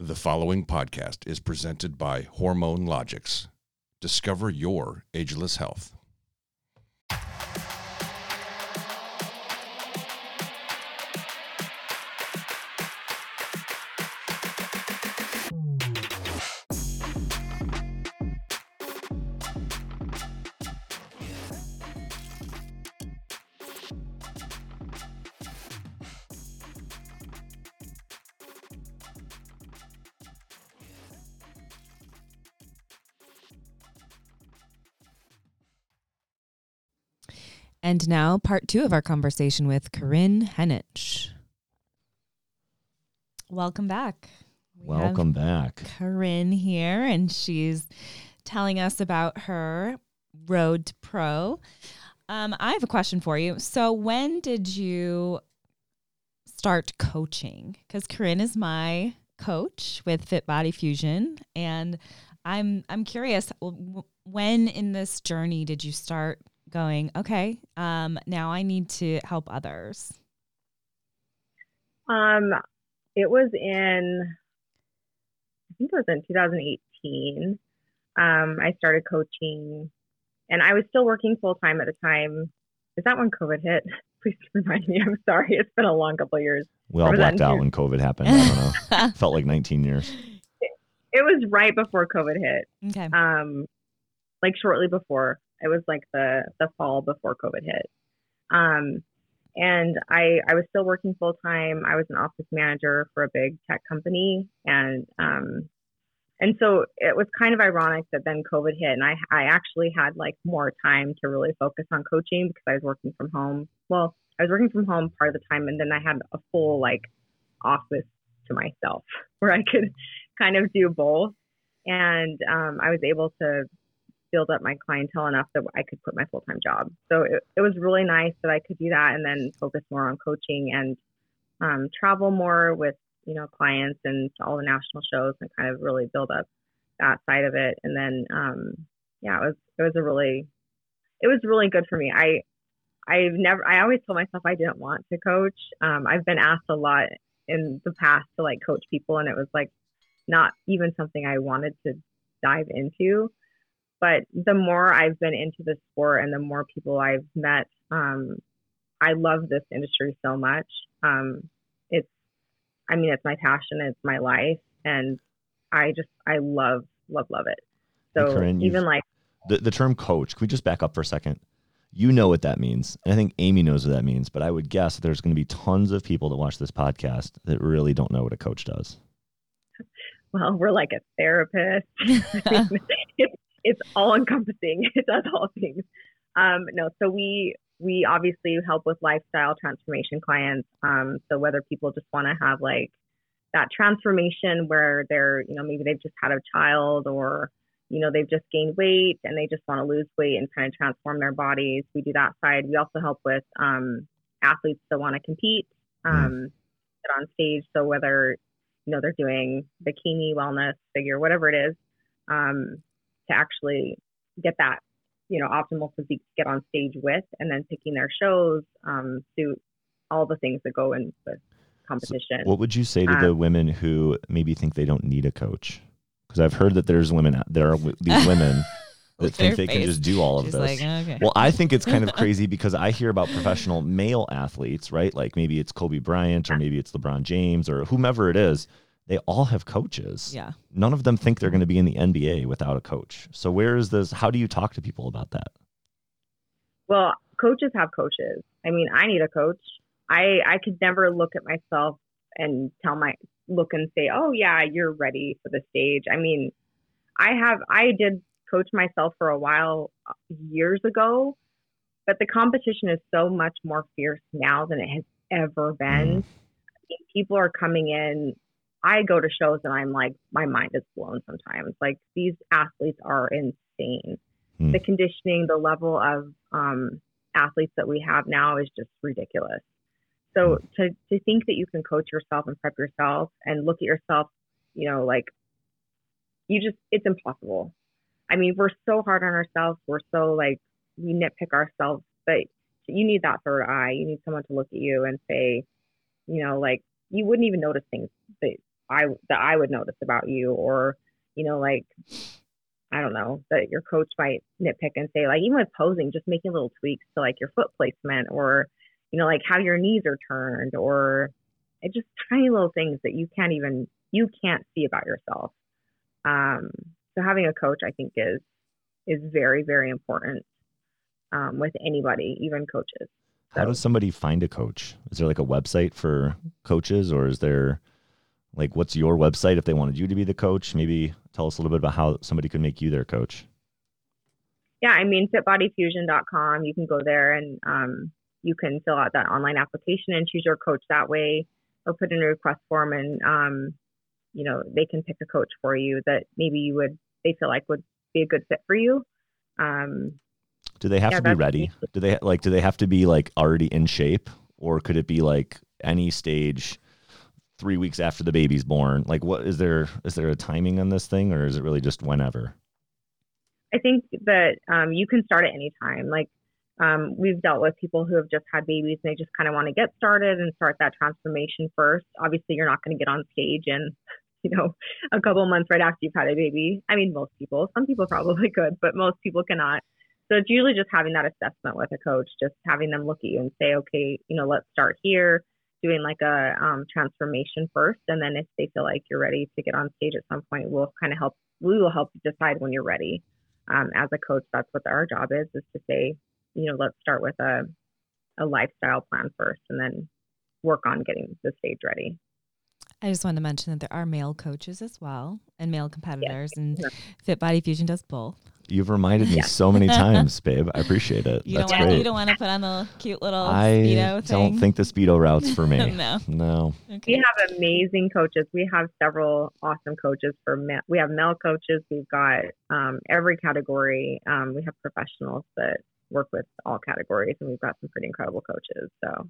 The following podcast is presented by Hormone Logics. Discover your ageless health. And now, part two of our conversation with Kerryne Henich. Welcome back. We Welcome back. Kerryne here, and she's telling us about her road to pro. Um, I have a question for you. So, when did you start coaching? Because Kerryne is my coach with Fit Body Fusion, and I'm I'm curious. When in this journey did you start going, okay, um, now I need to help others? Um, it was in, I think it was in 2018. Um, I started coaching, and I was still working full time at the time. Is that when COVID hit? Please remind me. I'm sorry. It's been a long couple years. We all blacked out when COVID happened. I don't know. Felt like 19 years. It, it was right before COVID hit. Okay. Um, like shortly before. It was like the the fall before COVID hit. Um, and I I was still working full time. I was an office manager for a big tech company, and um, and so it was kind of ironic that then COVID hit, and I I actually had like more time to really focus on coaching because I was working from home. Well, I was working from home part of the time, and then I had a full like office to myself where I could kind of do both. And um, I was able to build up my clientele enough that I could quit my full time job. So it, it was really nice that I could do that and then focus more on coaching and um, travel more with you know clients and all the national shows and kind of really build up that side of it. And then um, yeah, it was it was a really it was really good for me. I I've never I always told myself I didn't want to coach. Um, I've been asked a lot in the past to like coach people and it was like not even something I wanted to dive into but the more I've been into the sport and the more people I've met, um, I love this industry so much. Um, it's, I mean, it's my passion, it's my life, and I just, I love, love, love it. So hey, Kerryne, even like the the term coach, can we just back up for a second? You know what that means, and I think Amy knows what that means. But I would guess there's going to be tons of people that watch this podcast that really don't know what a coach does. Well, we're like a therapist. it's it's all encompassing. It does all things. Um, no, so we we obviously help with lifestyle transformation clients. Um, so whether people just want to have like that transformation where they're, you know, maybe they've just had a child or, you know, they've just gained weight and they just want to lose weight and kind of transform their bodies. We do that side. We also help with um, athletes that want to compete, mm-hmm. um, get on stage. So whether, you know, they're doing bikini, wellness, figure, whatever it is, um, to actually get that you know optimal physique to get on stage with and then picking their shows um, suit all the things that go in with competition so what would you say to um, the women who maybe think they don't need a coach because i've heard that there's women there are these women that think they face. can just do all of She's this. Like, okay. Well, I think it's kind of crazy because I hear about professional male athletes, right? Like maybe it's Kobe Bryant or maybe it's LeBron James or whomever it is they all have coaches. Yeah. None of them think they're going to be in the NBA without a coach. So where is this? How do you talk to people about that? Well, coaches have coaches. I mean, I need a coach. I I could never look at myself and tell my look and say, "Oh yeah, you're ready for the stage." I mean, I have I did coach myself for a while uh, years ago, but the competition is so much more fierce now than it has ever been. Mm. people are coming in I go to shows and I'm like, my mind is blown sometimes. Like these athletes are insane. Hmm. The conditioning, the level of um, athletes that we have now is just ridiculous. So hmm. to, to think that you can coach yourself and prep yourself and look at yourself, you know, like you just, it's impossible. I mean, we're so hard on ourselves. We're so like, we nitpick ourselves, but you need that third eye. You need someone to look at you and say, you know, like you wouldn't even notice things that I that I would notice about you or you know like I don't know that your coach might nitpick and say like even with posing just making little tweaks to like your foot placement or you know like how your knees are turned or just tiny little things that you can't even you can't see about yourself um, so having a coach I think is is very very important um, with anybody even coaches so. how does somebody find a coach is there like a website for coaches or is there like what's your website if they wanted you to be the coach? Maybe tell us a little bit about how somebody could make you their coach. Yeah i mean fitbodyfusion.com you can go there and um, you can fill out that online application and choose your coach that way or put in a request form and um, you know they can pick a coach for you that maybe you would they feel like would be a good fit for you. Um, do they have yeah, to be ready? do they like do they have to be like already in shape? Or could it be like any stage three weeks after the baby's born? Like, what is there? Is there a timing on this thing, or is it really just whenever? I think that um, you can start at any time. Like, um, we've dealt with people who have just had babies and they just kind of want to get started and start that transformation first. Obviously, you're not going to get on stage and you know a couple months right after you've had a baby. I mean, most people. Some people probably could, but most people cannot. So it's usually just having that assessment with a coach, just having them look at you and say, okay, you know, let's start here doing like a um, transformation first, and then if they feel like you're ready to get on stage at some point, we'll kind of help. We will help decide when you're ready. Um, as a coach, that's what our job is: is to say, you know, let's start with a a lifestyle plan first, and then work on getting the stage ready. I just wanted to mention that there are male coaches as well and male competitors, yes. and Fit Body Fusion does both. You've reminded me yeah. so many times, babe. I appreciate it. You That's don't want, great. You don't want to put on the cute little I speedo thing. I don't think the speedo route's for me. no, no. Okay. We have amazing coaches. We have several awesome coaches for men. We have male coaches. We've got um, every category. Um, we have professionals that work with all categories, and we've got some pretty incredible coaches. So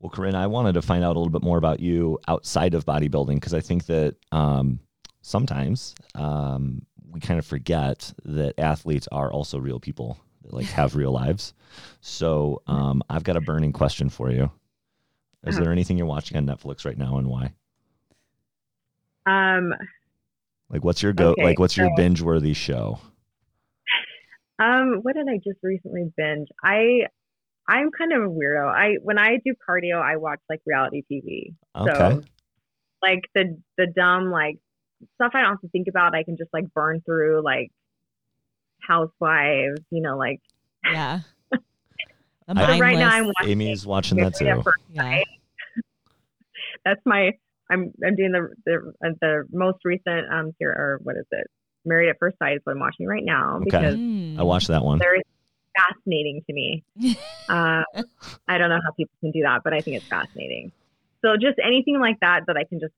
well, Kerryne, I wanted to find out a little bit more about you outside of bodybuilding because I think that um, sometimes um, we kind of forget that athletes are also real people that like have real lives. So um, I've got a burning question for you. Is uh-huh. there anything you're watching on Netflix right now and why? Um, like what's your go? Okay, like what's so, your binge worthy show? Um, what did I just recently binge? I I'm kind of a weirdo. I when I do cardio, I watch like reality TV. Okay. So like the the dumb like stuff I don't have to think about, I can just like burn through like housewives, you know, like yeah. right now I'm watching Amy's watching that too. Yeah. That's my I'm I'm doing the the uh, the most recent um here or what is it? Married at First Sight is what I'm watching right now okay. because I watched that one. Very fascinating to me. uh, I don't know how people can do that, but I think it's fascinating. So just anything like that that I can just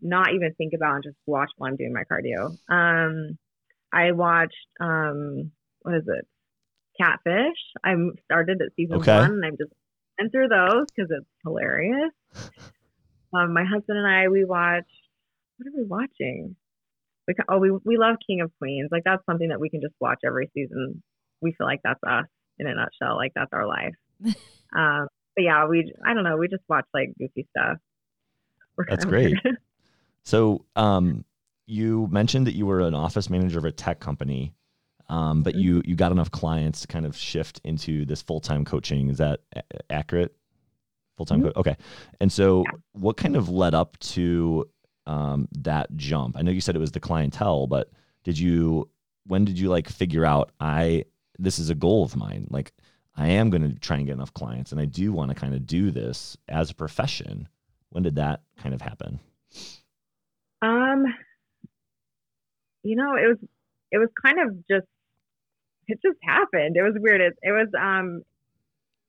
not even think about and just watch while I'm doing my cardio. Um, I watched um, what is it? Catfish. I'm started at season okay. one, and I'm just went through those because it's hilarious. Um, my husband and I we watched. What are we watching? We, oh, we we love King of Queens. Like that's something that we can just watch every season. We feel like that's us in a nutshell. Like that's our life. um, but yeah, we I don't know. We just watch like goofy stuff. That's great. so, um, you mentioned that you were an office manager of a tech company, um, but mm-hmm. you you got enough clients to kind of shift into this full time coaching. Is that a- accurate? Full time, mm-hmm. co- okay. And so, yeah. what kind of led up to um, that jump? I know you said it was the clientele, but did you? When did you like figure out I this is a goal of mine? Like I am going to try and get enough clients, and I do want to kind of do this as a profession. When did that kind of happen? Um, you know, it was it was kind of just it just happened. It was weird. It, it was um,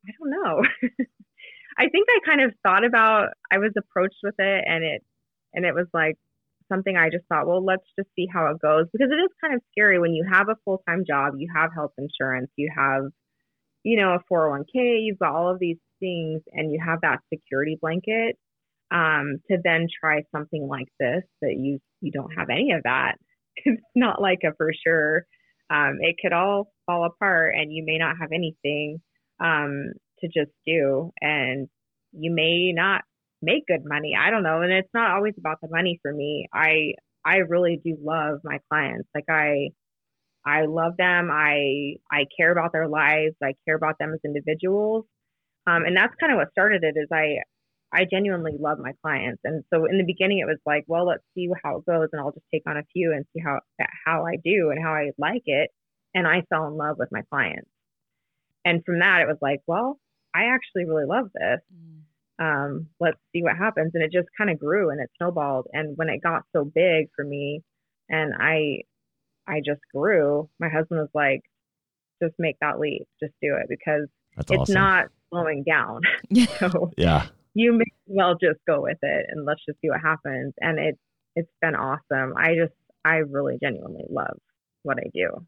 I don't know. I think I kind of thought about. I was approached with it, and it and it was like something I just thought, well, let's just see how it goes because it is kind of scary when you have a full time job, you have health insurance, you have you know, a 401k, you've got all of these things and you have that security blanket um, to then try something like this that you you don't have any of that. It's not like a for sure. Um, it could all fall apart and you may not have anything um, to just do and you may not make good money. I don't know. And it's not always about the money for me. I I really do love my clients. Like I I love them. I I care about their lives. I care about them as individuals. Um, and that's kind of what started it is I I genuinely love my clients. And so in the beginning it was like, well, let's see how it goes and I'll just take on a few and see how how I do and how I like it. And I fell in love with my clients. And from that it was like, well, I actually really love this. Mm. Um, let's see what happens. And it just kind of grew and it snowballed. And when it got so big for me and I I just grew, my husband was like, just make that leap, just do it because That's it's awesome. not slowing down. so yeah, you may well just go with it and let's just see what happens. And it it's been awesome. I just I really genuinely love what I do.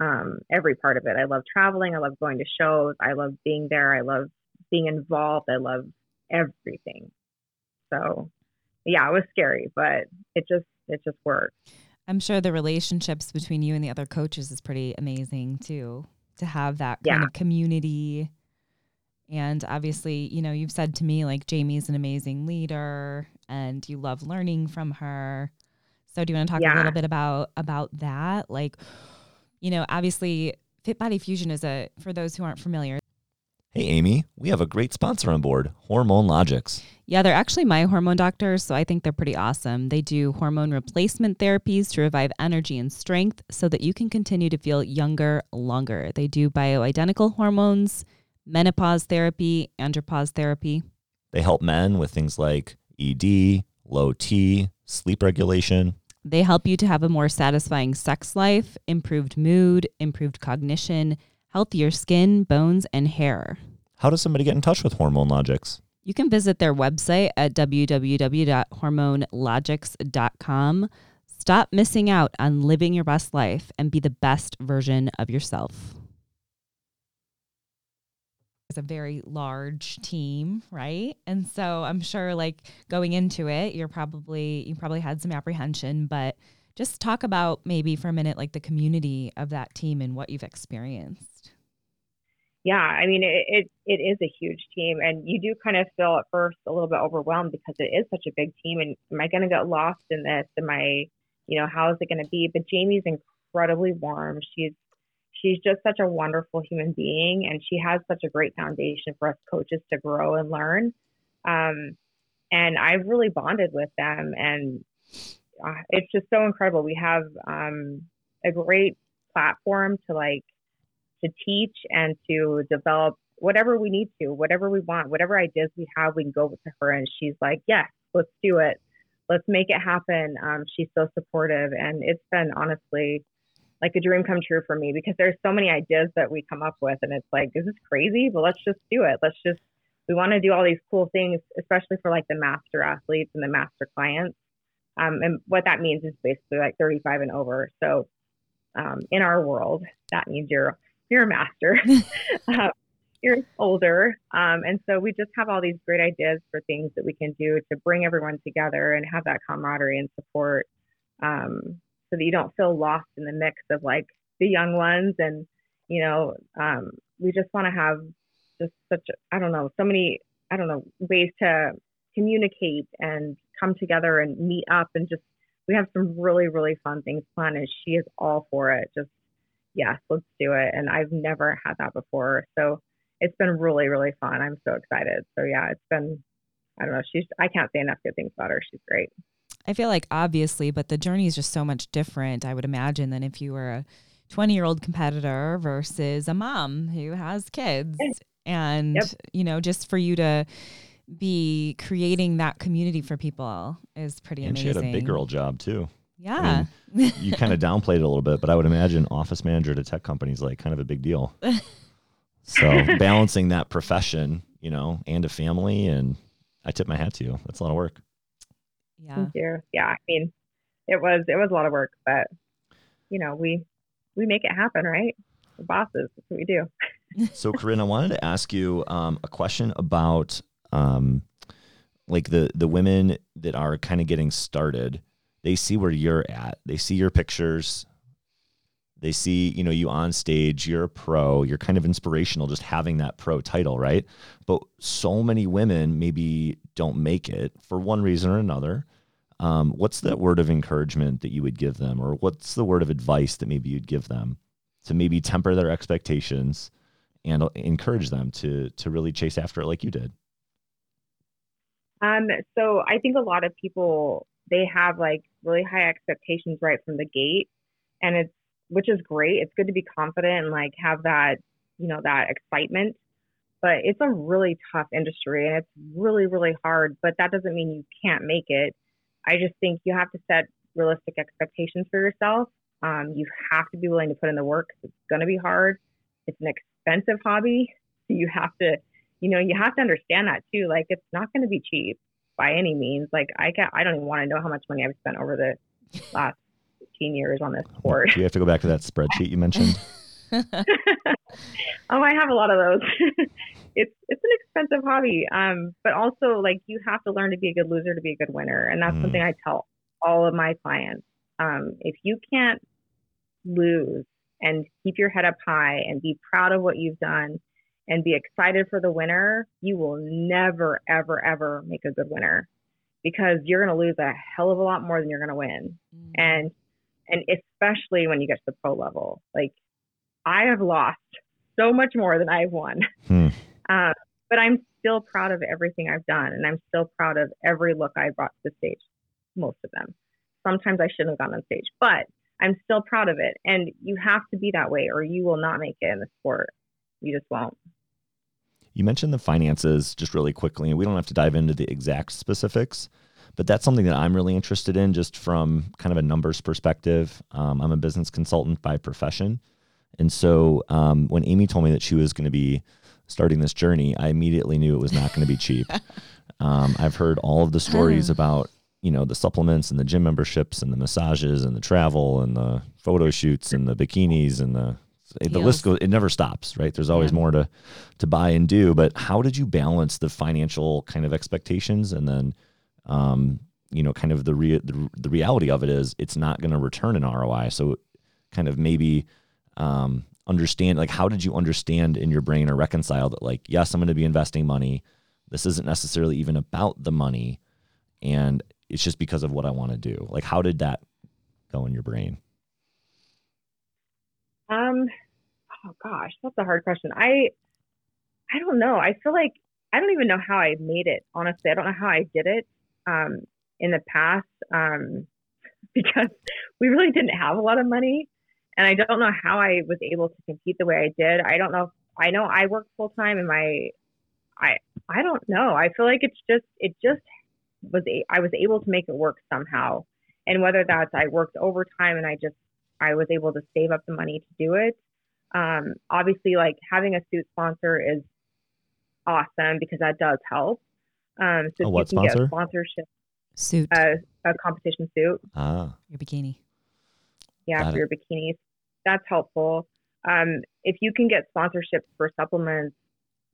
Um, every part of it. I love traveling. I love going to shows. I love being there. I love being involved. I love everything. So yeah, it was scary, but it just it just worked. I'm sure the relationships between you and the other coaches is pretty amazing too. To have that kind yeah. of community. And obviously, you know, you've said to me like Jamie's an amazing leader and you love learning from her. So do you want to talk yeah. a little bit about about that? Like, you know, obviously Fit Body Fusion is a for those who aren't familiar, Hey, Amy, we have a great sponsor on board, Hormone Logics. Yeah, they're actually my hormone doctors, so I think they're pretty awesome. They do hormone replacement therapies to revive energy and strength so that you can continue to feel younger longer. They do bioidentical hormones, menopause therapy, andropause therapy. They help men with things like ED, low T, sleep regulation. They help you to have a more satisfying sex life, improved mood, improved cognition healthier skin, bones, and hair. How does somebody get in touch with Hormone Logics? You can visit their website at www.hormonelogics.com. Stop missing out on living your best life and be the best version of yourself. It's a very large team, right? And so I'm sure like going into it, you're probably you probably had some apprehension, but just talk about maybe for a minute like the community of that team and what you've experienced. Yeah i mean it, it, it is a huge team and you do kind of feel at first a little bit overwhelmed because it is such a big team and am i going to get lost in this? Am i you know how is it going to be? But jamie's incredibly warm. She's she's just such a wonderful human being and she has such a great foundation for us coaches to grow and learn. Um, and i've really bonded with them and it's just so incredible. We have um, a great platform to like to teach and to develop whatever we need to, whatever we want, whatever ideas we have, we can go to her and she's like, yes, let's do it. Let's make it happen. Um, she's so supportive and it's been honestly like a dream come true for me because there's so many ideas that we come up with and it's like, this is crazy, but let's just do it. Let's just, we want to do all these cool things, especially for like the master athletes and the master clients. Um, and what that means is basically like 35 and over. So um, in our world, that means you're you're a master. uh, you're older. Um, and so we just have all these great ideas for things that we can do to bring everyone together and have that camaraderie and support um, so that you don't feel lost in the mix of like the young ones. And, you know, um, we just want to have just such, I don't know, so many, I don't know, ways to communicate and come together and meet up and just we have some really really fun things planned and she is all for it. Just yes let's do it. And i've never had that before. So it's been really really fun. I'm so excited. So yeah it's been i don't know. She's i can't say enough good things about her. She's great. I feel like obviously but the journey is just so much different i would imagine than if you were a 20 year old competitor versus a mom who has kids. And yep. you know just for you to be creating that community for people is pretty and amazing. And she had a big girl job too. Yeah. I mean, you kind of downplayed it a little bit, but I would imagine office manager to tech companies like kind of a big deal. So balancing that profession, you know, and a family, and I tip my hat to you. That's a lot of work. Yeah. Thank you. Yeah. I mean, it was it was a lot of work, but you know, we we make it happen, right? The bosses. That's what we do. so, Kerryne, I wanted to ask you um, a question about um, like the the women that are kind of getting started they see where you're at they see your pictures They see, you know, you on stage, you're a pro, you're kind of inspirational just having that pro title, right? But so many women maybe don't make it for one reason or another. Um, what's that word of encouragement that you would give them, or what's the word of advice that maybe you'd give them to maybe temper their expectations and encourage them to to really chase after it like you did? Um, so I think a lot of people they have like really high expectations right from the gate, and it's which is great. It's good to be confident and like have that you know that excitement, but it's a really tough industry and it's really really hard. But that doesn't mean you can't make it. I just think you have to set realistic expectations for yourself. Um, you have to be willing to put in the work. It's going to be hard. It's an expensive hobby. So you have to you know, you have to understand that too. Like it's not going to be cheap by any means. Like I can I don't even want to know how much money I've spent over the last 15 years on this sport. Do you have to go back to that spreadsheet you mentioned? oh, I have a lot of those. it's it's an expensive hobby, um, but also like you have to learn to be a good loser to be a good winner, and that's mm. something I tell all of my clients. Um, if you can't lose and keep your head up high and be proud of what you've done and be excited for the winner, you will never, ever, ever make a good winner because you're going to lose a hell of a lot more than you're going to win. Mm. And, and especially when you get to the pro level, like I have lost so much more than I've won. Hmm. Uh, but I'm still proud of everything I've done. And I'm still proud of every look I brought to the stage, most of them. Sometimes I shouldn't have gone on stage, but I'm still proud of it. And you have to be that way or you will not make it in the sport. You just won't. You mentioned the finances just really quickly, and we don't have to dive into the exact specifics, but that's something that I'm really interested in just from kind of a numbers perspective. Um, I'm a business consultant by profession. And so um, when Amy told me that she was going to be starting this journey, I immediately knew it was not going to be cheap. um, I've heard all of the stories about you know the supplements and the gym memberships and the massages and the travel and the photo shoots and the bikinis and the the list goes it never stops right? There's always yeah. more to to buy and do but how did you balance the financial kind of expectations and then um you know kind of the re- the, the reality of it is it's not going to return an ROI so kind of maybe um understand like how did you understand in your brain or reconcile that like yes I'm going to be investing money. This isn't necessarily even about the money and it's just because of what I want to do. Like how did that go in your brain um, oh gosh, that's a hard question. I, I don't know. I feel like I don't even know how I made it. Honestly, I don't know how I did it. Um, in the past, um, because we really didn't have a lot of money, and I don't know how I was able to compete the way I did. I don't know. I know I work full time, and my, I, I don't know. I feel like it's just it just was a, I was able to make it work somehow, and whether that's I worked overtime and I just I was able to save up the money to do it. Um, obviously, like having a suit sponsor is awesome because that does help. Um, so a what you can sponsor? get sponsorship suit, uh, a competition suit. Ah, your bikini. Yeah, Got for it. your bikinis, that's helpful. Um, if you can get sponsorships for supplements,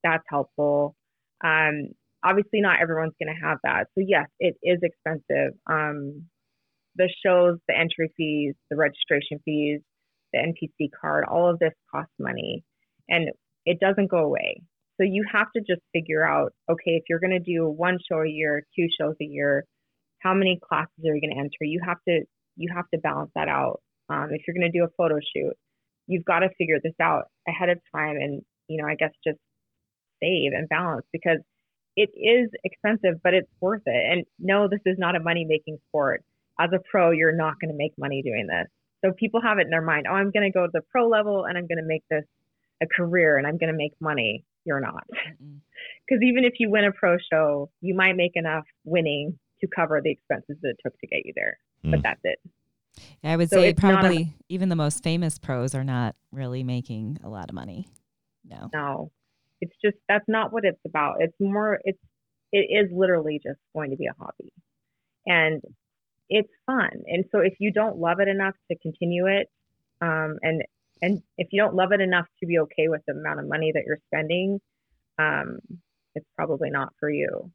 that's helpful. Um, obviously, not everyone's going to have that. So yes, it is expensive. Um, the shows, the entry fees, the registration fees, the NPC card, all of this costs money and it doesn't go away. So you have to just figure out, okay, if you're going to do one show a year, two shows a year, how many classes are you going to enter? You have to you have to balance that out. Um, if you're going to do a photo shoot, you've got to figure this out ahead of time, and you know, I guess just save and balance because it is expensive, but it's worth it. And no, this is not a money making sport as a pro, you're not going to make money doing this. So people have it in their mind, oh, I'm going to go to the pro level and I'm going to make this a career and I'm going to make money. You're not. Because even if you win a pro show, you might make enough winning to cover the expenses that it took to get you there. Mm. But that's it. Yeah, I would so say probably a, even the most famous pros are not really making a lot of money. No. No. It's just that's not what it's about. It's more it's it is literally just going to be a hobby. And it's fun. And so if you don't love it enough to continue it, um, and and if you don't love it enough to be okay with the amount of money that you're spending, um, it's probably not for you.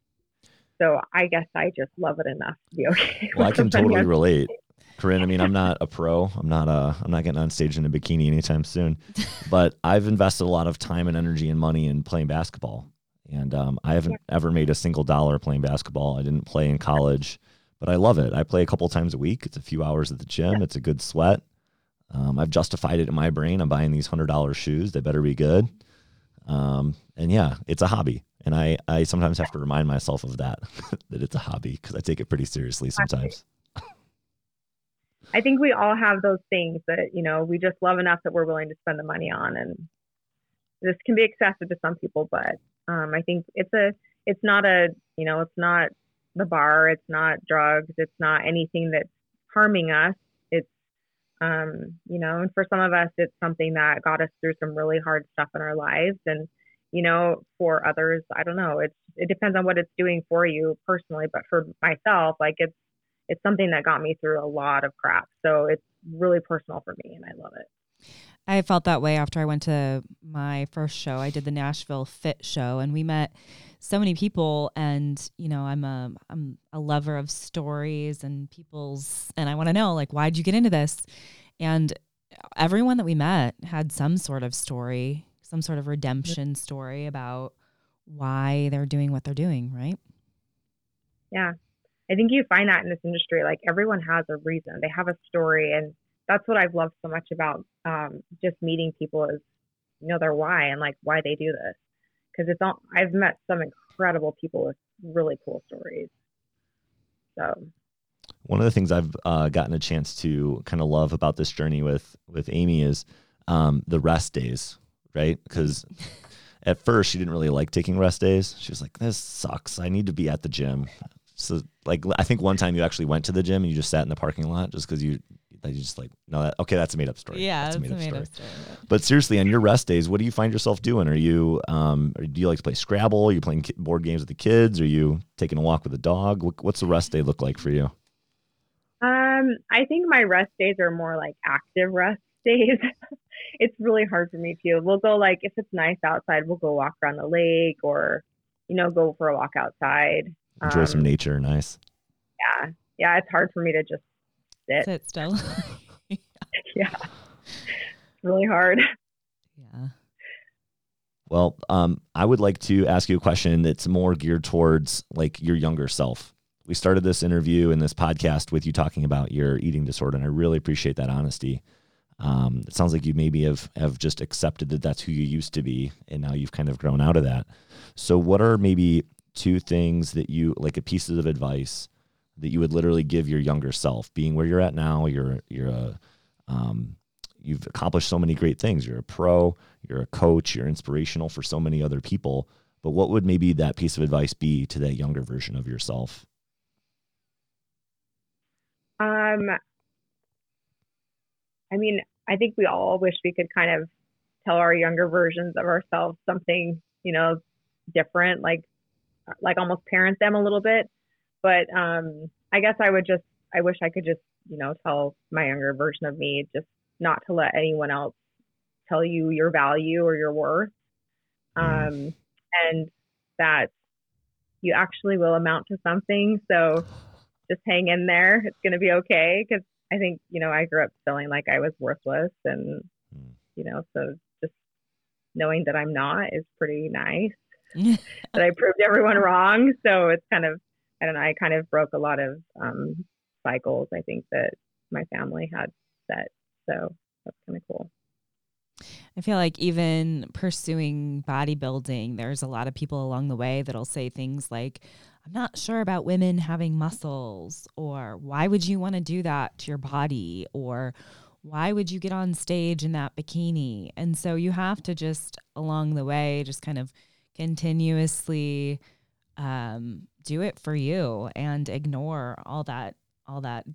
So I guess I just love it enough to be okay. Well, I can totally relate. Kerryne, I mean, I'm not a pro. I'm not a. I'm not getting on stage in a bikini anytime soon. but I've invested a lot of time and energy and money in playing basketball, and um, I haven't yeah. ever made a single dollar playing basketball. I didn't play in college, but I love it. I play a couple times a week. It's a few hours at the gym. Yeah. It's a good sweat. Um, I've justified it in my brain. I'm buying these hundred dollar shoes. They better be good. Um, and yeah, it's a hobby. And I, I sometimes have to remind myself of that, that it's a hobby because I take it pretty seriously sometimes. I think we all have those things that, you know, we just love enough that we're willing to spend the money on. And this can be excessive to some people, but um, I think it's a, it's not a, you know, it's not the bar, it's not drugs, it's not anything that's harming us. It's, um, you know, and for some of us, it's something that got us through some really hard stuff in our lives. And, you know, for others, I don't know. It's it depends on what it's doing for you personally, but for myself, like it's it's something that got me through a lot of crap. So it's really personal for me and I love it. I felt that way after I went to my first show. I did the Nashville Fit show and we met so many people and you know, I'm a I'm a lover of stories and people's and I want to know like why'd you get into this? And everyone that we met had some sort of story some sort of redemption story about why they're doing what they're doing, right? Yeah. I think you find that in this industry. Like everyone has a reason, they have a story. And that's what I've loved so much about um, just meeting people is, you know, their why and like why they do this. Cause it's all, I've met some incredible people with really cool stories. So one of the things I've uh, gotten a chance to kind of love about this journey with with Amy is um, the rest days right? Because at first she didn't really like taking rest days. She was like, "This sucks. I need to be at the gym." So like I think one time you actually went to the gym and you just sat in the parking lot just because you you just like no that okay that's a made up story yeah that's a made, up, story. story but seriously on your rest days what do you find yourself doing are you um do you like to play scrabble are you playing board games with the kids are you taking a walk with the dog what's the rest day look like for you um i think my rest days are more like active rest days it's really hard for me too. We'll go like if it's nice outside, we'll go walk around the lake or you know go for a walk outside. Enjoy um, some nature. Nice. Yeah, yeah. It's hard for me to just sit. Sit still. yeah, it's really hard. Yeah. Well, um, I would like to ask you a question that's more geared towards like your younger self. We started this interview and this podcast with you talking about your eating disorder, and I really appreciate that honesty. Um, it sounds like you maybe have have just accepted that that's who you used to be, and now you've kind of grown out of that. So, what are maybe two things that you like a pieces of advice that you would literally give your younger self, being where you're at now? You're you're a um, you've accomplished so many great things. You're a pro, you're a coach, you're inspirational for so many other people. But what would maybe that piece of advice be to that younger version of yourself? Um, I mean, I think we all wish we could kind of tell our younger versions of ourselves something, you know, different, like like almost parent them a little bit. But um, I guess I would just I wish I could just, you know, tell my younger version of me just not to let anyone else tell you your value or your worth. Mm. Um, and that you actually will amount to something. So just hang in there. It's going to be okay because I think, you know, I grew up feeling like I was worthless and, mm. you know, so just knowing that I'm not is pretty nice. that I proved everyone wrong. So it's kind of, I don't know, I kind of broke a lot of um, cycles, I think, that my family had set. So that's kind of cool. I feel like even pursuing bodybuilding, there's a lot of people along the way that'll say things like, I'm not sure about women having muscles, or why would you want to do that to your body, or why would you get on stage in that bikini? And so you have to just along the way, just kind of continuously um, do it for you and ignore all that, all that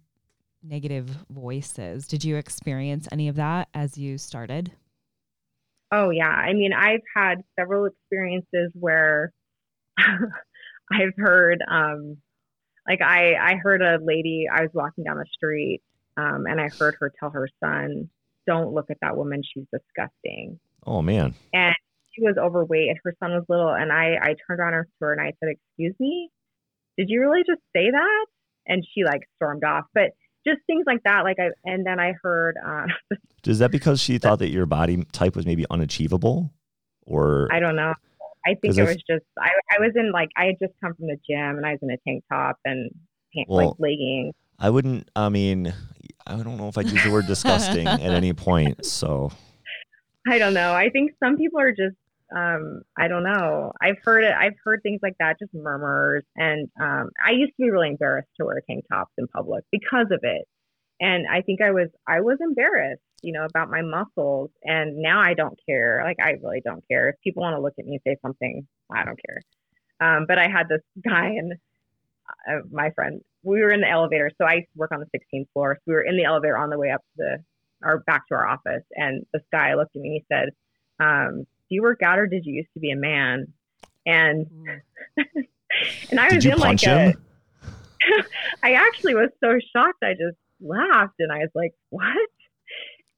negative voices. Did you experience any of that as you started? Oh, yeah. I mean, I've had several experiences where I've heard, um, like I, I heard a lady, I was walking down the street, um, and I heard her tell her son, don't look at that woman. She's disgusting. Oh man. And she was overweight and her son was little. And I, I turned around to her and I said, excuse me, did you really just say that? And she like stormed off. But just things like that. Like I, and then I heard. Uh, Is that because she thought that your body type was maybe unachievable, or I don't know. I think it was just I, I was in like I had just come from the gym and I was in a tank top and well, like leggings. I wouldn't. I mean, I don't know if I'd use the word disgusting at any point. So I don't know. I think some people are just um I don't know. I've heard it I've heard things like that, just murmurs. And um I used to be really embarrassed to wear tank tops in public because of it. And I think I was I was embarrassed, you know, about my muscles. And now I don't care. Like I really don't care. If people want to look at me and say something, I don't care. Um, but I had this guy and uh, my friend, we were in the elevator. So I work on the 16th floor. So we were in the elevator on the way up to the or back to our office. And this guy looked at me and he said, um, do you work out or did you used to be a man? And hmm. and I was in like him? a I actually was so shocked I just laughed and I was like, What?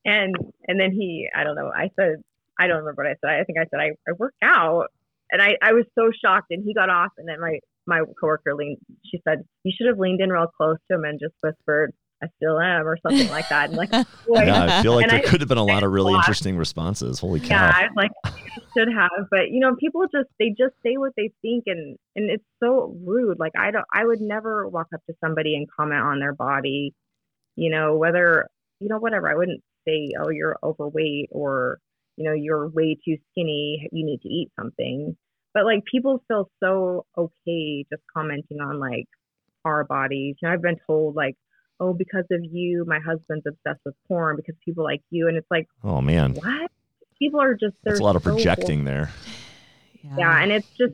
And and then he I don't know, I said I don't remember what I said. I think I said I, I work out. And I, I was so shocked and he got off and then my my coworker leaned she said, You should have leaned in real close to him and just whispered, I still am, or something like that. And like, boy. yeah, I feel like and there I, could have been a lot of really interesting responses. Holy cow! Yeah, I was like, should have, but you know, people just they just say what they think, and and it's so rude. Like I don't, I would never walk up to somebody and comment on their body, you know, whether you know whatever. I wouldn't say, oh, you're overweight, or you know, you're way too skinny. You need to eat something. But like people feel so okay just commenting on like our bodies. You know, I've been told like oh, because of you, my husband's obsessed with porn because people like you. And it's like, oh man, what? People are just, there's a lot of so projecting there. Yeah. yeah. And it's just,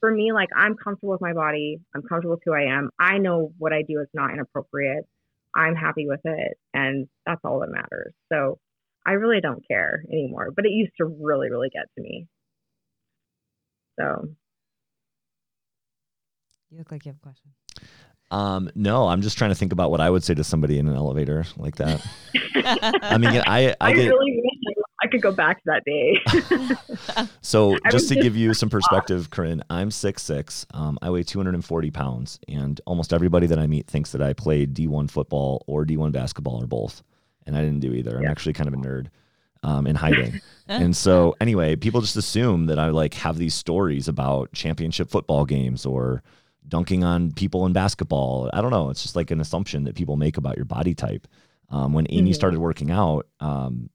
for me, like I'm comfortable with my body. I'm comfortable with who I am. I know what I do is not inappropriate. I'm happy with it. And that's all that matters. So I really don't care anymore. But it used to really, really get to me. So. You look like you have a question. Um, no, I'm just trying to think about what I would say to somebody in an elevator like that. I mean, I, I, I get, really wish I could go back to that day. so just to just, give you some perspective, Kerryne, I'm six six. Um, I weigh 240 pounds, and almost everybody that I meet thinks that I played D1 football or D1 basketball or both, and I didn't do either. I'm actually kind of a nerd. Um, in hiding. and so anyway, people just assume that I like have these stories about championship football games or dunking on people in basketball. I don't know. It's just like an assumption that people make about your body type. Um, when Amy mm-hmm. started working out, um,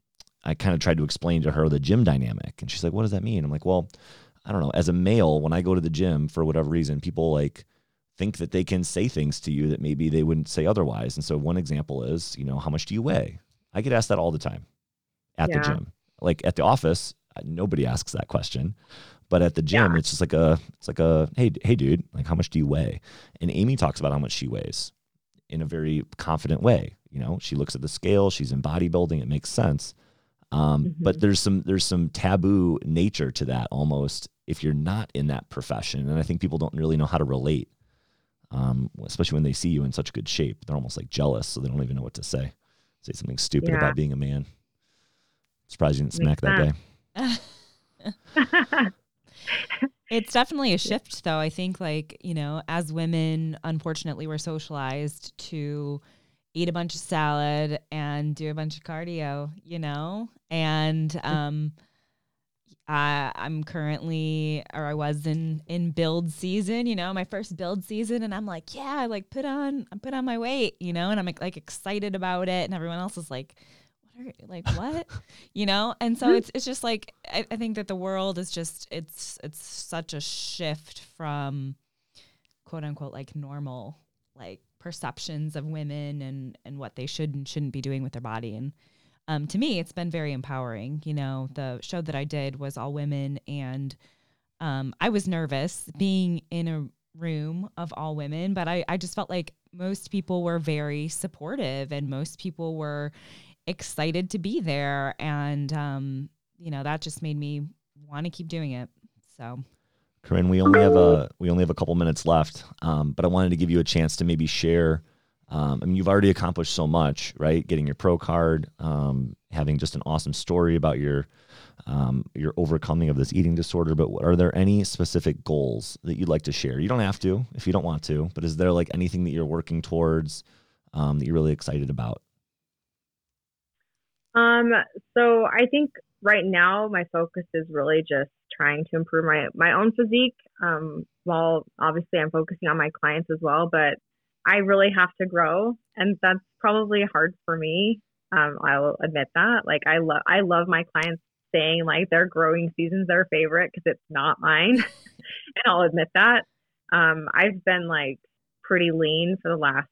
I kind of tried to explain to her the gym dynamic, and she's like, "What does that mean?" I'm like, "Well, I don't know. As a male, when I go to the gym for whatever reason, people like think that they can say things to you that maybe they wouldn't say otherwise. And so one example is, you know, how much do you weigh? I get asked that all the time at yeah. the gym. Like at the office, nobody asks that question. But at the gym, yeah. it's just like a it's like a hey hey dude, like how much do you weigh? And Amy talks about how much she weighs in a very confident way. You know, she looks at the scale, she's in bodybuilding, it makes sense. Um, mm-hmm. But there's some there's some taboo nature to that almost if you're not in that profession, and I think people don't really know how to relate, um, especially when they see you in such good shape. They're almost like jealous, so they don't even know what to say. Say something stupid yeah. about being a man. Surprised you didn't smack that day. it's definitely a shift though. I think like you know as women unfortunately we're socialized to eat a bunch of salad and do a bunch of cardio you know? And mm. um I, I'm currently, or I was in in build season, you know, my first build season, and I'm like, yeah, I like put on, I put on my weight, you know, and I'm like, like excited about it, and everyone else is like, like what? You know? And so it's it's just like I, I think that the world is just it's it's such a shift from quote unquote like normal like perceptions of women and and what they should and shouldn't be doing with their body. And um, to me it's been very empowering. You know the show that i did was all women and um, i was nervous being in a room of all women but I, I just felt like most people were very supportive and most people were excited to be there. And, um, you know, that just made me want to keep doing it. So. Kerryne, we only have a we only have a couple minutes left, um, but I wanted to give you a chance to maybe share. Um, I mean, you've already accomplished so much, right? Getting your pro card, um, having just an awesome story about your um, your overcoming of this eating disorder. But are there any specific goals that you'd like to share? You don't have to if you don't want to, but is there like anything that you're working towards? um, that you're really excited about? Um, so I think right now my focus is really just trying to improve my my own physique. Um, while obviously I'm focusing on my clients as well, but I really have to grow, and that's probably hard for me. Um, I'll admit that. Like I love I love my clients saying like their growing season's their favorite because it's not mine, and I'll admit that. Um, I've been like pretty lean for the last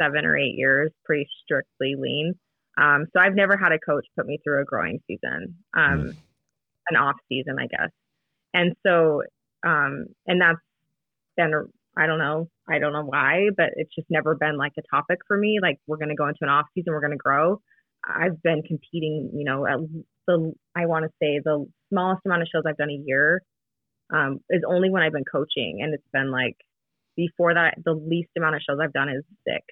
seven or eight years, pretty strictly lean. Um, so I've never had a coach put me through a growing season, um, mm. an off season, I guess. And so, um, and that's been, I don't know, I don't know why, but it's just never been like a topic for me. Like we're going to go into an off season, we're going to grow. I've been competing, you know, at the, I want to say the smallest amount of shows I've done a year um, is only when I've been coaching. And it's been like, before that, the least amount of shows I've done is six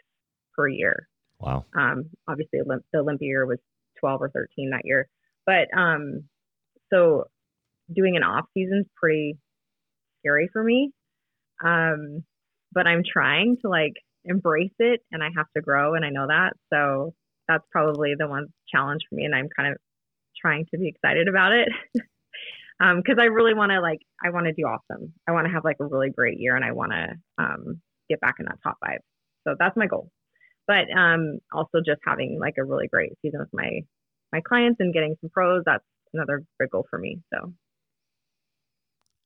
per year. Wow. Um, obviously, the Olympia year was 12 or 13 that year. But um, so doing an off season is pretty scary for me. Um, but I'm trying to like embrace it and I have to grow and I know that. So that's probably the one challenge for me. And I'm kind of trying to be excited about it. um, cause I really want to like, I want to do awesome. I want to have like a really great year and I want to, um, get back in that top five. So that's my goal but um, also just having like a really great season with my my clients and getting some pros. That's another big goal for me. So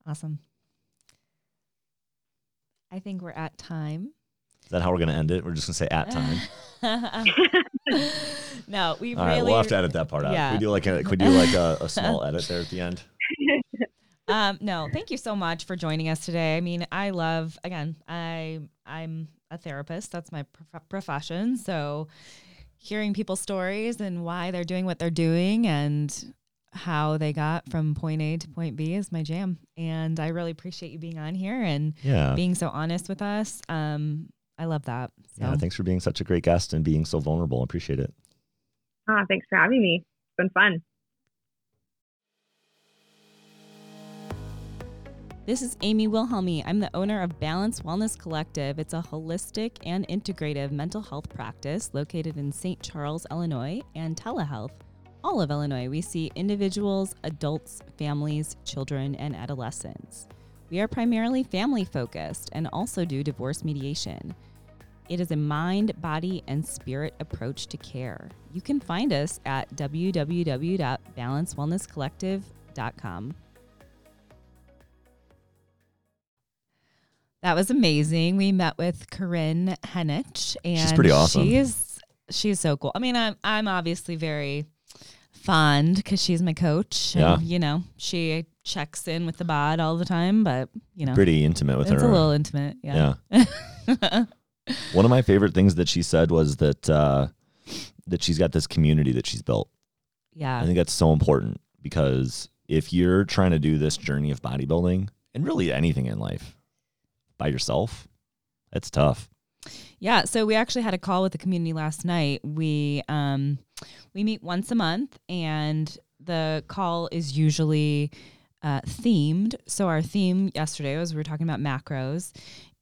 awesome. I think we're at time. Is that how we're going to end it? We're just going to say at time. no, we All really. Right, we'll have to edit that part out. Yeah. Could we do like a, could we do like a, a small edit there at the end? Um, no, thank you so much for joining us today. I mean, I love again. I I'm a therapist. That's my prof- profession. So hearing people's stories and why they're doing what they're doing and how they got from point A to point B is my jam. And I really appreciate you being on here and yeah. being so honest with us. Um, I love that. So. Yeah, thanks for being such a great guest and being so vulnerable. I appreciate it. Ah, thanks for having me. It's been fun. This is Amy Wilhelmi. I'm the owner of Balance Wellness Collective. It's a holistic and integrative mental health practice located in St. Charles, Illinois, and telehealth. All of Illinois, we see individuals, adults, families, children, and adolescents. We are primarily family focused and also do divorce mediation. It is a mind, body, and spirit approach to care. You can find us at www.balancewellnesscollective.com. That was amazing. We met with Kerryne Henich, and she's pretty awesome. She's she's so cool. I mean, I'm I'm obviously very fond because she's my coach. And, yeah. You know, she checks in with the bod all the time, but you know, pretty intimate with it's her. It's a little intimate. Yeah. Yeah. One of my favorite things that she said was that uh, that she's got this community that she's built. Yeah. I think that's so important because if you're trying to do this journey of bodybuilding and really anything in life, by yourself, it's tough. Yeah, so we actually had a call with the community last night. We um we meet once a month and the call is usually uh, themed. So our theme yesterday was we were talking about macros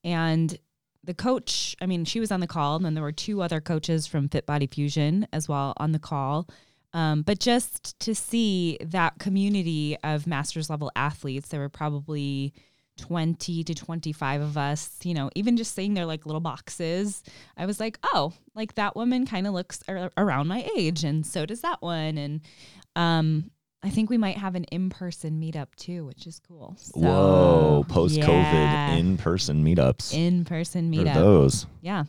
and the coach, I mean, she was on the call, and then there were two other coaches from Fit Body Fusion as well on the call. Um, but just to see that community of masters level athletes, there were probably 20 to 25 of us, you know, even just seeing their like little boxes, I was like, oh, like that woman kind of looks ar- around my age and so does that one. And um, I think we might have an in-person meetup too, which is cool. So, Whoa, post-COVID yeah. in-person meetups. In-person meetup. those. Yeah.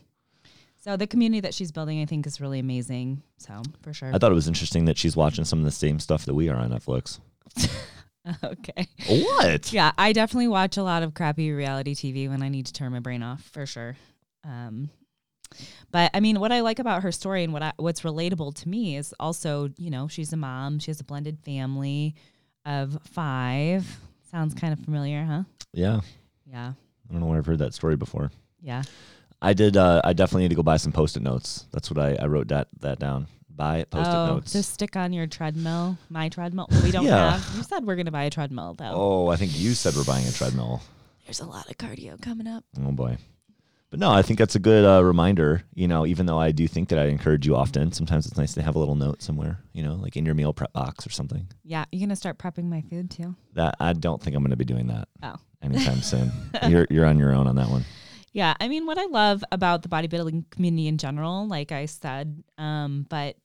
So the community that she's building, I think, is really amazing. So for sure. I thought it was interesting that she's watching some of the same stuff that we are on Netflix. Okay. What? Yeah, I definitely watch a lot of crappy reality TV when I need to turn my brain off for sure. Um, but I mean, what I like about her story and what I, what's relatable to me is also, you know, she's a mom. She has a blended family of five. Sounds kind of familiar, huh? Yeah. Yeah. I don't know where I've heard that story before. Yeah. I did. Uh, I definitely need to go buy some post-it notes. That's what I, I wrote that that down buy post-it oh, notes. To stick on your treadmill, my treadmill. We don't yeah. have. You said we're gonna buy a treadmill though. Oh, I think you said we're buying a treadmill. There's a lot of cardio coming up. Oh boy. But no, I think that's a good uh, reminder. You know, even though I do think that I encourage you often, sometimes it's nice to have a little note somewhere. You know, like in your meal prep box or something. Yeah, you're gonna start prepping my food too. That I don't think I'm gonna be doing that. Oh. anytime soon. You're you're on your own on that one. Yeah, I mean, what I love about the bodybuilding community in general, like I said, um, but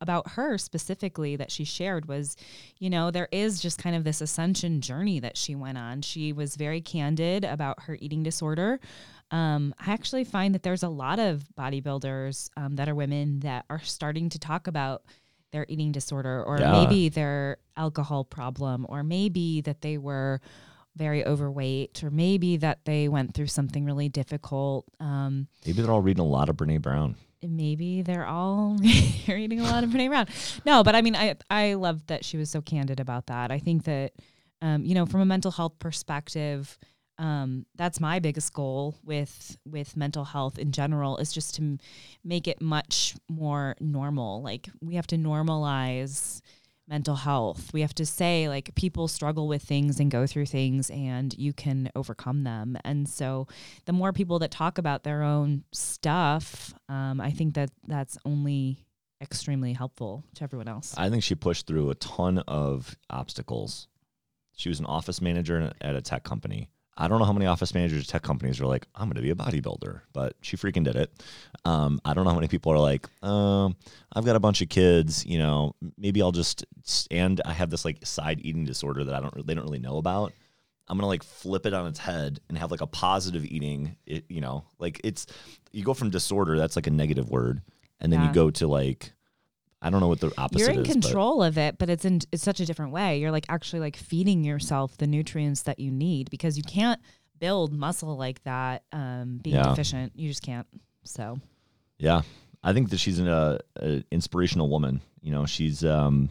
about her specifically that she shared was, you know, there is just kind of this ascension journey that she went on. She was very candid about her eating disorder. Um, I actually find that there's a lot of bodybuilders um, that are women that are starting to talk about their eating disorder or yeah. maybe their alcohol problem or maybe that they were very overweight or maybe that they went through something really difficult. Um, maybe they're all reading a lot of Brene Brown maybe they're all reading a lot of Brene Brown. No, but I mean, I I love that she was so candid about that. I think that, um, you know, from a mental health perspective, um, that's my biggest goal with with mental health in general is just to m- make it much more normal. Like we have to normalize mental health. We have to say like people struggle with things and go through things and you can overcome them. And so the more people that talk about their own stuff, um, I think that that's only extremely helpful to everyone else. I think she pushed through a ton of obstacles. She was an office manager at a tech company. I don't know how many office managers at tech companies are like, I'm going to be a bodybuilder, but she freaking did it. Um, I don't know how many people are like, um, I've got a bunch of kids, you know, maybe I'll just, and I have this like side eating disorder that I don't, they don't really know about. I'm gonna like flip it on its head and have like a positive eating. It, you know, like it's you go from disorder, that's like a negative word, and then yeah. you go to like I don't know what the opposite is. You're in is, control of it, but it's in it's such a different way. You're like actually like feeding yourself the nutrients that you need because you can't build muscle like that um, being yeah. deficient. You just can't. So, yeah, I think that she's an uh, inspirational woman. You know, she's um,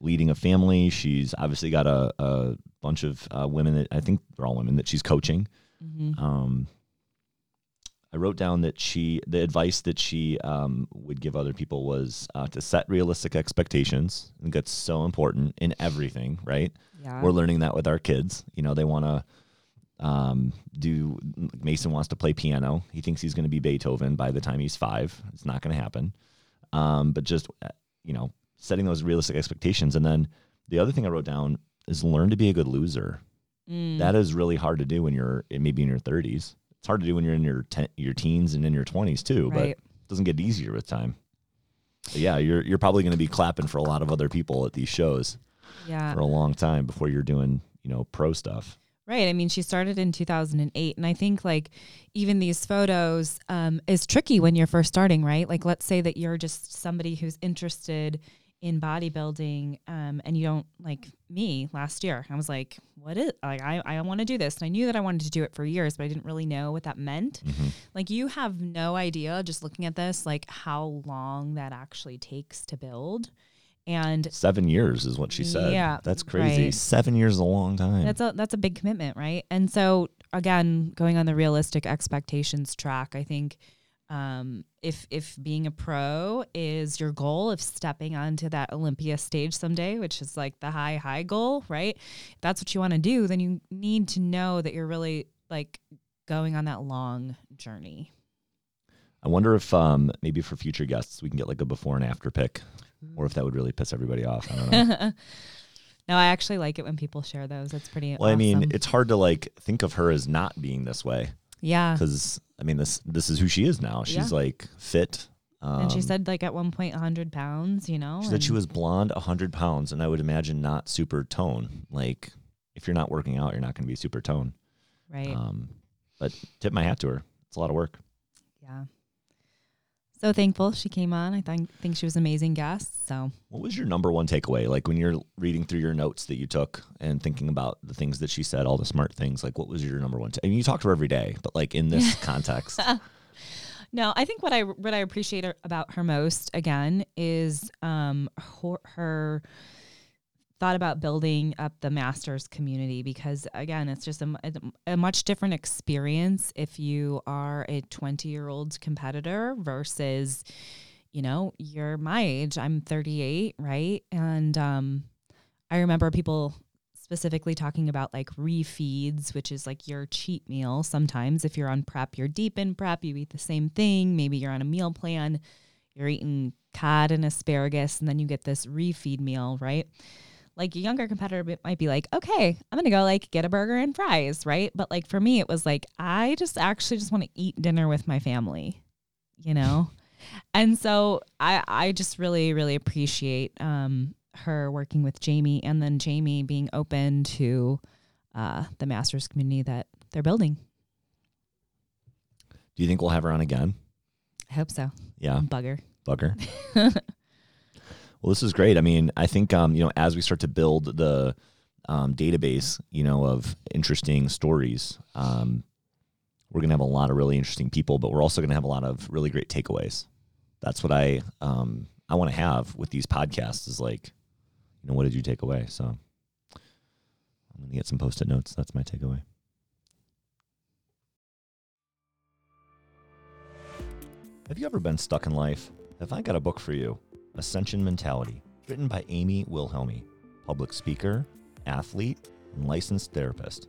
leading a family. She's obviously got a, a bunch of uh, women that I think they're all women that she's coaching. Mm-hmm. Um, I wrote down that she, the advice that she um, would give other people was uh, to set realistic expectations. I think that's so important in everything, right? Yeah. We're learning that with our kids. You know, they want to um, do, Mason wants to play piano. He thinks he's going to be Beethoven by the time he's five. It's not going to happen. Um, but just, uh, you know, setting those realistic expectations. And then the other thing I wrote down is learn to be a good loser. Mm. That is really hard to do when you're maybe in your 30s. It's hard to do when you're in your te- your teens and in your 20s too, right. but it doesn't get easier with time. But yeah, you're you're probably going to be clapping for a lot of other people at these shows. Yeah. For a long time before you're doing, you know, pro stuff. Right. I mean, she started in 2008. And I think, like, even these photos um, is tricky when you're first starting, right? Like, let's say that you're just somebody who's interested in bodybuilding um, and you don't like me last year i was like what is like i, I want to do this and i knew that i wanted to do it for years but i didn't really know what that meant. Mm-hmm. like you have no idea just looking at this like how long that actually takes to build and seven years is what she said. Yeah that's crazy. right. seven years is a long time. That's a that's a big commitment right? And so again going on the realistic expectations track i think um, if if being a pro is your goal of stepping onto that Olympia stage someday, which is like the high high goal, right? If that's what you want to do, then you need to know that you're really like going on that long journey. I wonder if um, maybe for future guests we can get like a before and after pic, or if that would really piss everybody off. I don't know. no, I actually like it when people share those. That's pretty. Well, awesome. I mean, it's hard to like think of her as not being this way. Yeah. Because I mean, this this is who she is now. She's yeah. like fit. Um, and she said like at one point 100 pounds, you know. She said she was blonde 100 pounds, and I would imagine not super tone. Like if you're not working out, you're not going to be super tone. Right. Um, but tip my hat to her. It's a lot of work. Yeah so thankful she came on. I think think she was an amazing guest. So, what was your number one takeaway? Like when you're reading through your notes that you took and thinking about the things that she said, all the smart things. Like, what was your number one? T- I mean, you talk to her every day, but like in this context. no, I think what I what I appreciate about her most again is um her, her thought about building up the masters community because again it's just a, a, much different experience if you are a 20 year old competitor versus you know you're my age i'm 38 right and um, i remember people specifically talking about like refeeds, which is like your cheat meal. Sometimes if you're on prep, you're deep in prep, you eat the same thing. Maybe you're on a meal plan, you're eating cod and asparagus, and then you get this refeed meal, right? Like a younger competitor might be like, okay, I'm gonna go like get a burger and fries, right? But like for me, it was like, I just actually just want to eat dinner with my family, you know? and so I, I just really, really appreciate um, her working with Jamie and then Jamie being open to uh, the masters community that they're building. Do you think we'll have her on again? I hope so. Yeah. Bugger. Bugger. well, this is great. I mean, I think um, you know, as we start to build the um, database, you know, of interesting stories, um, we're gonna have a lot of really interesting people, but we're also gonna have a lot of really great takeaways. That's what I um, I want to have with these podcasts is like you know, what did you take away? So I'm to get some post it notes. That's my takeaway. Have you ever been stuck in life? Have I got a book for you? Ascension Mentality, written by Amy Wilhelmi, public speaker, athlete, and licensed therapist.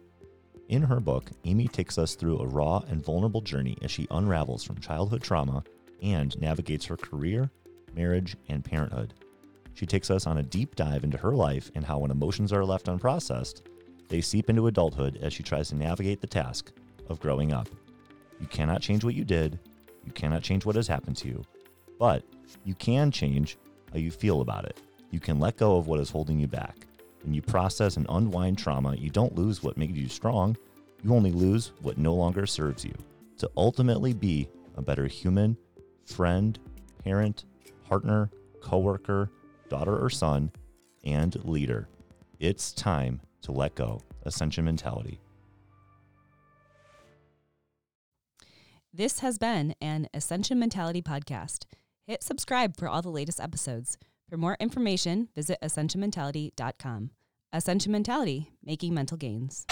In her book, Amy takes us through a raw and vulnerable journey as she unravels from childhood trauma and navigates her career, marriage, and parenthood. She takes us on a deep dive into her life and how, when emotions are left unprocessed, they seep into adulthood as she tries to navigate the task of growing up. You cannot change what you did, you cannot change what has happened to you, but you can change how you feel about it. You can let go of what is holding you back. When you process and unwind trauma, you don't lose what made you strong, you only lose what no longer serves you. To ultimately be a better human, friend, parent, partner, coworker, daughter or son, and leader. It's time to let go. Ascension mentality. This has been an Ascension Mentality podcast. Hit subscribe for all the latest episodes. For more information, visit ascensionmentality.com. Ascension Mentality, making mental gains.